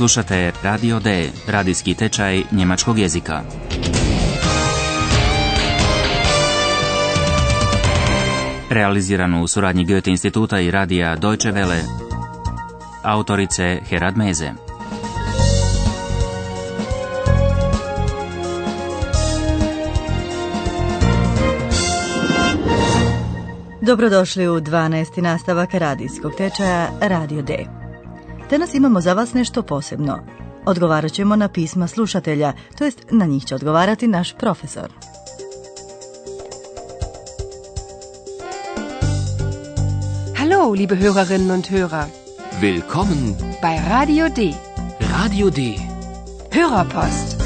Slušate Radio D, radijski tečaj njemačkog jezika. Realiziranu u suradnji Goethe instituta i radija Deutsche Welle. Autorice Herad Meze. Dobrodošli u 12. nastavak radijskog tečaja Radio D. Danas imamo za vas nešto posebno. Odgovarat ćemo na pisma slušatelja, to jest na njih će odgovarati naš profesor. Hallo, liebe Hörerinnen und Hörer. Willkommen bei Radio D. Radio D. Hörerpost.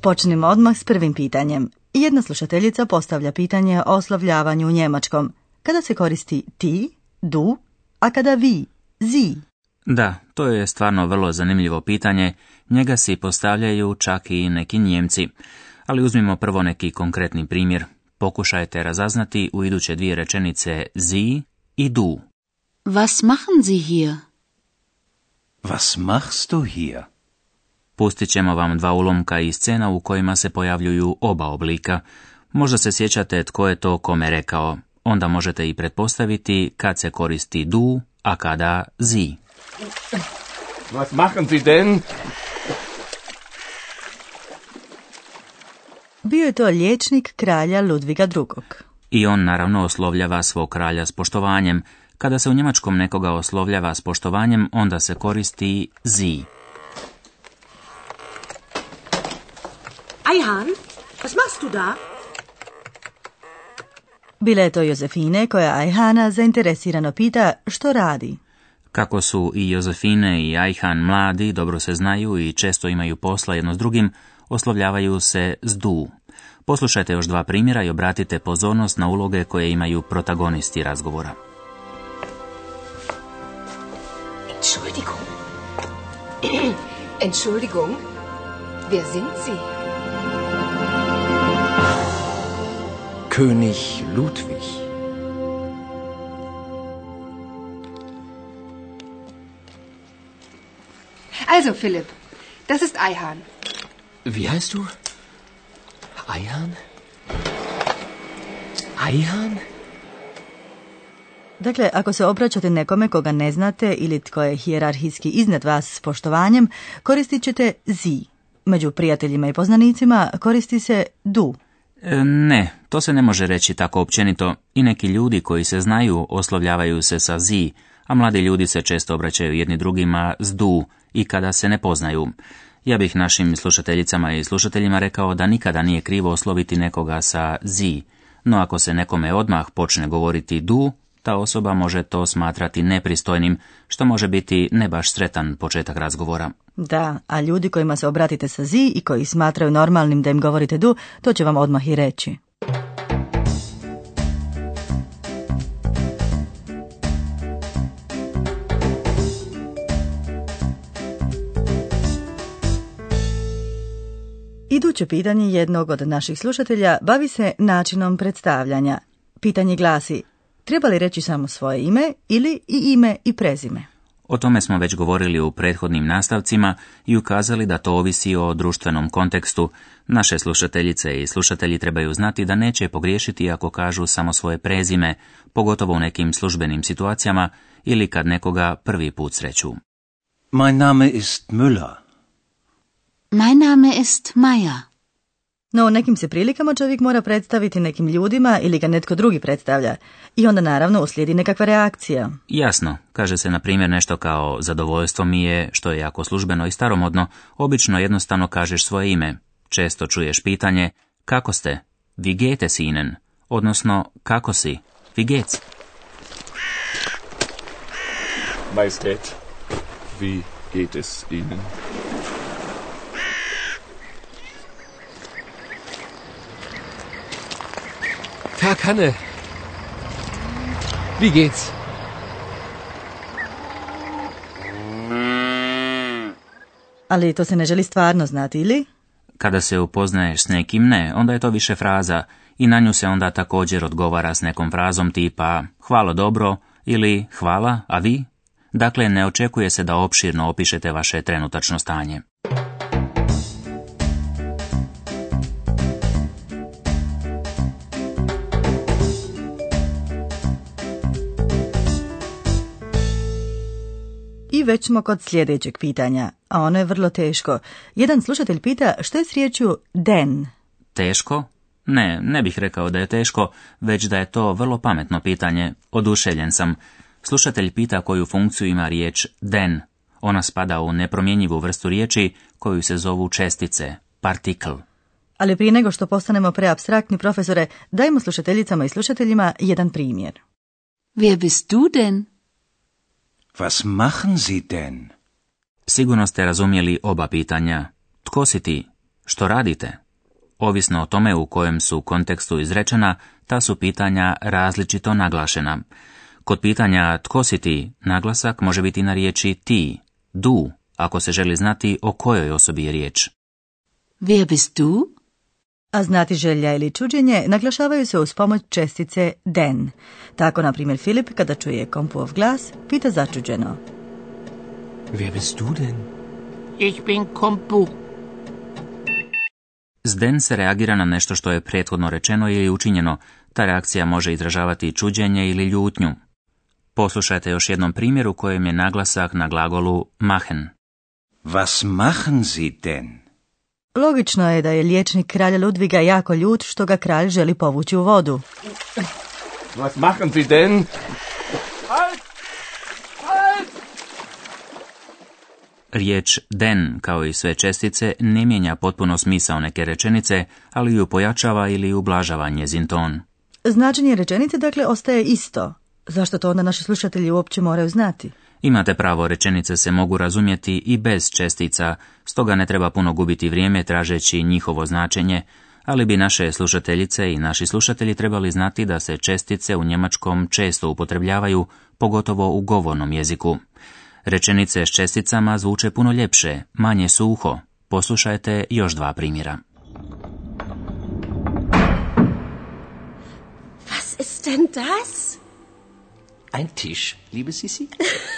Počnimo odmah s prvim pitanjem. Jedna slušateljica postavlja pitanje o oslovljavanju u njemačkom. Kada se koristi ti, du, a kada vi, zi? Da, to je stvarno vrlo zanimljivo pitanje. Njega si postavljaju čak i neki njemci. Ali uzmimo prvo neki konkretni primjer. Pokušajte razaznati u iduće dvije rečenice zi i du. Was machen Sie hier? Was machst du hier? Pustit ćemo vam dva ulomka i scena u kojima se pojavljuju oba oblika. Možda se sjećate tko je to kome rekao. Onda možete i pretpostaviti kad se koristi du, a kada zi. Was machen Sie denn? Bio je to liječnik kralja Ludviga II. I on naravno oslovljava svog kralja s poštovanjem. Kada se u njemačkom nekoga oslovljava s poštovanjem, onda se koristi zi. Eihan, was machst du da? Bila je to Jozefine koja Ajhana zainteresirano pita što radi. Kako su i Jozefine i Ajhan mladi, dobro se znaju i često imaju posla jedno s drugim, oslovljavaju se s du. Poslušajte još dva primjera i obratite pozornost na uloge koje imaju protagonisti razgovora. Entschuldigung. Entschuldigung. Wer sind Sie? König Ludwig. Also, Philipp, das ist Eihan. Wie heißt du? Eihan? Eihan? Dakle, ako se obraćate nekome koga ne znate ili tko je hijerarhijski iznad vas s poštovanjem, koristit ćete zi. Među prijateljima i poznanicima koristi se du. E, Ne, to se ne može reći tako općenito. I neki ljudi koji se znaju oslovljavaju se sa zi, a mladi ljudi se često obraćaju jedni drugima s du i kada se ne poznaju. Ja bih našim slušateljicama i slušateljima rekao da nikada nije krivo osloviti nekoga sa zi, no ako se nekome odmah počne govoriti du, ta osoba može to smatrati nepristojnim, što može biti ne baš sretan početak razgovora. Da, a ljudi kojima se obratite sa zi i koji smatraju normalnim da im govorite du, to će vam odmah i reći. Iduće pitanje jednog od naših slušatelja bavi se načinom predstavljanja. Pitanje glasi, treba li reći samo svoje ime ili i ime i prezime? O tome smo već govorili u prethodnim nastavcima i ukazali da to ovisi o društvenom kontekstu. Naše slušateljice i slušatelji trebaju znati da neće pogriješiti ako kažu samo svoje prezime, pogotovo u nekim službenim situacijama ili kad nekoga prvi put sreću. Mein Name ist Müller. Mein Name ist Meier. No u nekim se prilikama čovjek mora predstaviti nekim ljudima ili ga netko drugi predstavlja. I onda naravno uslijedi nekakva reakcija. Jasno, kaže se na primjer nešto kao zadovoljstvo mi je, što je jako službeno i staromodno, obično jednostavno kažeš svoje ime. Često čuješ pitanje kako ste, wie geht es Ihnen, odnosno kako si, wie geht's. Majestät, wie geht es Ihnen? Tag, Hanne. Wie geht's? Ali to se ne želi stvarno znati, ili? Kada se upoznaješ s nekim ne, onda je to više fraza i na nju se onda također odgovara s nekom frazom tipa hvala dobro ili hvala, a vi? Dakle, ne očekuje se da opširno opišete vaše trenutačno stanje. I već smo kod sljedećeg pitanja, a ono je vrlo teško. Jedan slušatelj pita što je s riječju den. Teško? Ne, ne bih rekao da je teško, već da je to vrlo pametno pitanje. Oduševljen sam. Slušatelj pita koju funkciju ima riječ den. Ona spada u nepromjenjivu vrstu riječi koju se zovu čestice, partikl. Ali prije nego što postanemo preabstraktni profesore, dajmo slušateljicama i slušateljima jedan primjer. Wer bist du denn? Was machen Sie denn? Sigurno ste razumjeli oba pitanja. Tko si ti? Što radite? Ovisno o tome u kojem su kontekstu izrečena, ta su pitanja različito naglašena. Kod pitanja tko si ti, naglasak može biti na riječi ti, du, ako se želi znati o kojoj osobi je riječ. Wer bist du? A znati želja ili čuđenje naglašavaju se uz pomoć čestice den. Tako, na primjer, Filip, kada čuje kompuov glas, pita začuđeno. Wer bist du denn? Ich bin Kompu. S den se reagira na nešto što je prethodno rečeno ili učinjeno. Ta reakcija može izražavati čuđenje ili ljutnju. Poslušajte još jednom primjeru u kojem je naglasak na glagolu machen. Was machen Sie denn? Logično je da je liječnik kralja Ludviga jako ljut što ga kralj želi povući u vodu. Was machen Sie denn? Riječ den, kao i sve čestice, ne mijenja potpuno smisao neke rečenice, ali ju pojačava ili ublažava njezin ton. Značenje rečenice dakle ostaje isto. Zašto to onda naši slušatelji uopće moraju znati? Imate pravo, rečenice se mogu razumjeti i bez čestica, stoga ne treba puno gubiti vrijeme tražeći njihovo značenje, ali bi naše slušateljice i naši slušatelji trebali znati da se čestice u njemačkom često upotrebljavaju, pogotovo u govornom jeziku. Rečenice s česticama zvuče puno ljepše, manje suho. Poslušajte još dva primjera. Was ist denn das? Ein Tisch, liebe Sissi?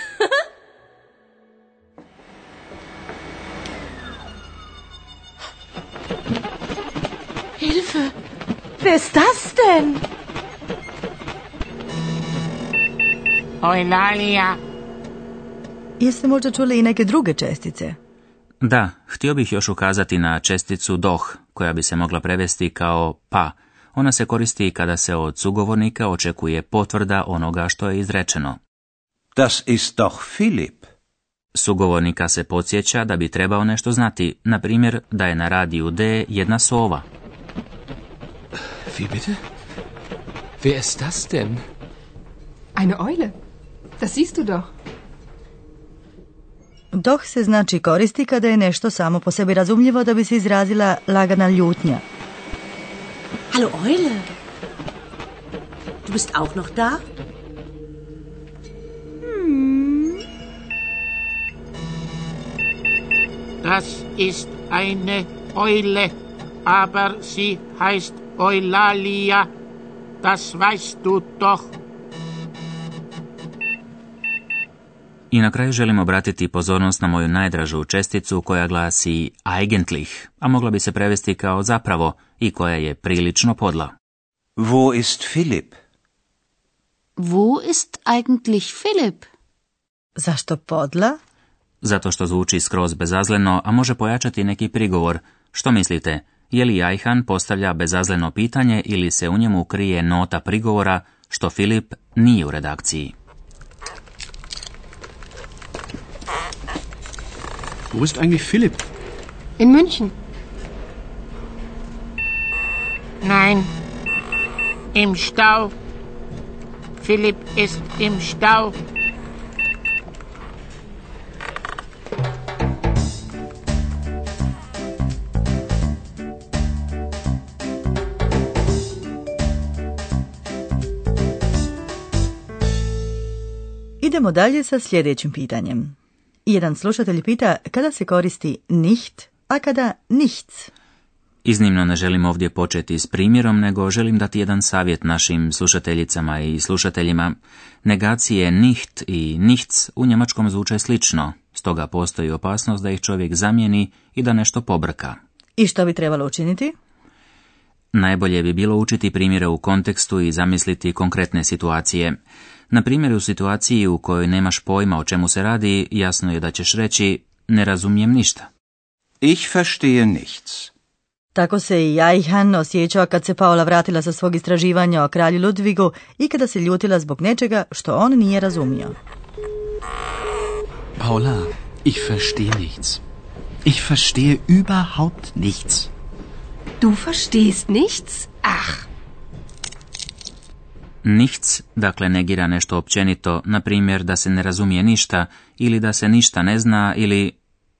Wer ist das denn? Eulalia. Jeste možda čuli i neke druge čestice? Da, htio bih još ukazati na česticu doh, koja bi se mogla prevesti kao pa. Ona se koristi kada se od sugovornika očekuje potvrda onoga što je izrečeno. Das ist doch Philipp. Sugovornika se podsjeća da bi trebao nešto znati, na primjer da je na radiju D jedna sova. Wie bitte? Wer ist das denn? Eine Eule. Das siehst du doch. Doh se znači koristi kada je nešto samo po sebi razumljivo da bi se izrazila lagana ljutnja. Hallo Eule. Du bist auch noch da? Das ist eine Eule, aber sie heißt Eulalia. Das weißt du doch. I na kraju želim obratiti pozornost na moju najdražu česticu koja glasi eigentlich, a mogla bi se prevesti kao zapravo i koja je prilično podla. Wo ist Philipp? Wo ist eigentlich Philipp? Zašto podla? Zato što zvuči skroz bezazleno, a može pojačati neki prigovor. Što mislite, je li Ajhan postavlja bezazleno pitanje ili se u njemu krije nota prigovora što Filip nije u redakciji? Wo ist eigentlich Philipp? In München. Nein. Im Stau. Philipp ist im Stau. Idemo dalje sa sljedećim pitanjem. Jedan slušatelj pita kada se koristi nicht, a kada nichts. Iznimno ne želim ovdje početi s primjerom, nego želim dati jedan savjet našim slušateljicama i slušateljima. Negacije niht i nichts u njemačkom zvuče slično, stoga postoji opasnost da ih čovjek zamijeni i da nešto pobrka. I što bi trebalo učiniti? Najbolje bi bilo učiti primjere u kontekstu i zamisliti konkretne situacije. Na primjer, u situaciji u kojoj nemaš pojma o čemu se radi, jasno je da ćeš reći ne razumijem ništa. Ich verstehe nichts. Tako se i Jajhan osjećao kad se Paula vratila sa svog istraživanja o kralju Ludvigu i kada se ljutila zbog nečega što on nije razumio. Paula, ich verstehe nichts. Ich verstehe überhaupt nichts. Du verstehst nichts? Ach. Nichts, dakle negira nešto općenito, na primjer da se ne razumije ništa ili da se ništa ne zna ili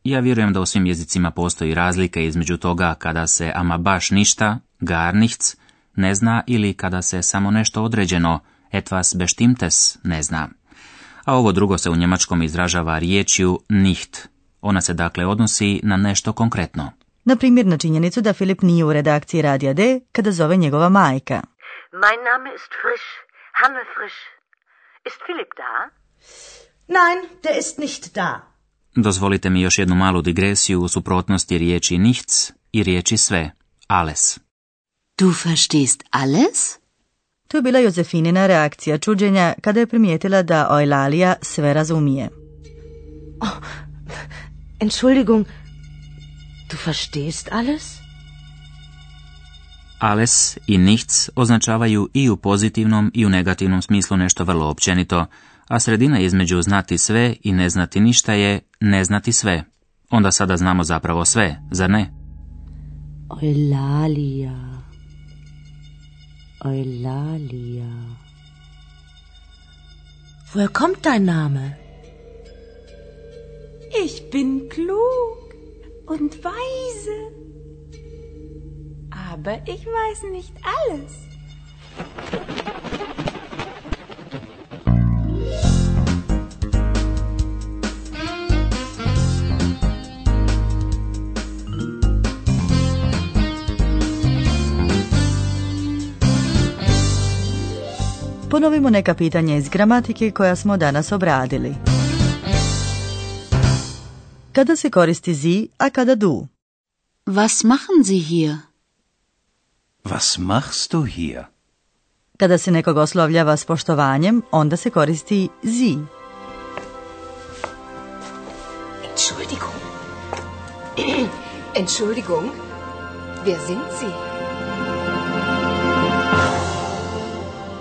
ja vjerujem da u svim jezicima postoji razlika između toga kada se ama baš ništa, gar nichts, ne zna ili kada se samo nešto određeno, etwas bestimmtes, ne zna. A ovo drugo se u njemačkom izražava riječju nicht. Ona se dakle odnosi na nešto konkretno. Na primjer na činjenicu da Filip nije u redakciji Radija D kada zove njegova majka. Mein Name ist Frisch, Hanne Frisch. Ist Philipp da? Nein, der ist nicht da. Dozvolite mi još jednu malu digresiju u suprotnosti riječi nichts i riječi sve, alles. Du verstehst alles? To je bila Jozefinina reakcija čuđenja kada je primijetila da Eulalia sve razumije. Oh, Entschuldigung, du verstehst alles? Alles i nichts označavaju i u pozitivnom i u negativnom smislu nešto vrlo općenito, a sredina između znati sve i ne znati ništa je ne znati sve. Onda sada znamo zapravo sve, zar ne? Eulalia. Eulalia. Woher kommt dein Name? Ich bin klug und weise. Aber ich weiß nicht alles. Ponovimo neka pitanja iz gramatike koja smo danas obradili. Kada se koristi zi, a kada du? Was machen Sie hier? Was machst du hier? Kada se nekog oslovljava s poštovanjem, onda se koristi zi. Entschuldigung. Entschuldigung. Wer sind Sie?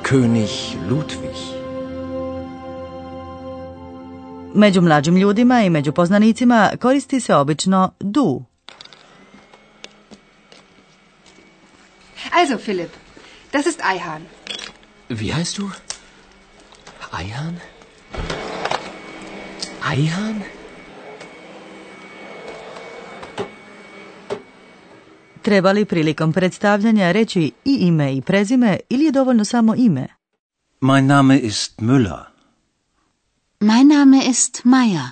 König Ludwig. Među mlađim ljudima i među poznanicima koristi se obično du. Also, Philipp, das ist Eihahn. Wie heißt du? Eihahn? Eihahn? Treba li prilikom predstavljanja reći i ime i prezime ili je dovoljno samo ime? Mein Name ist Müller. Mein Name ist Maya.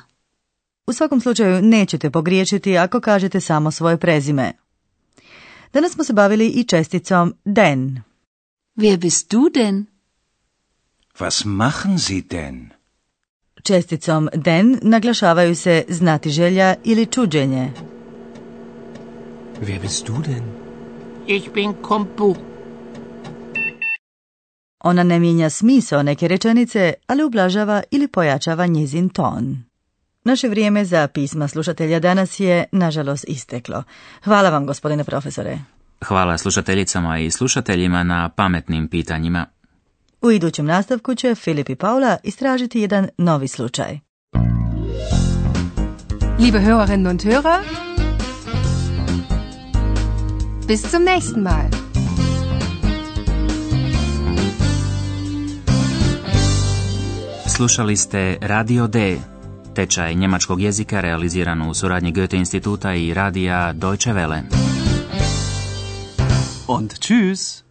U svakom slučaju nećete pogriješiti ako kažete samo svoje prezime. Danas smo se bavili i česticom den. Wer bist du denn? Was machen Sie denn? Česticom den naglašavaju se znati želja ili čuđenje. Wer bist du denn? Ich bin Kompu. Ona ne mijenja smisao neke rečenice, ali ublažava ili pojačava njezin ton. Naše vrijeme za pisma slušatelja danas je, nažalost, isteklo. Hvala vam, gospodine profesore. Hvala slušateljicama i slušateljima na pametnim pitanjima. U idućem nastavku će Filip i Paula istražiti jedan novi slučaj. Liebe Hörerinnen und Hörer, bis zum nächsten Mal. Slušali ste Radio D, tečaj njemačkog jezika realiziran u suradnji Goethe instituta i radija Deutsche Welle. Und tschüss.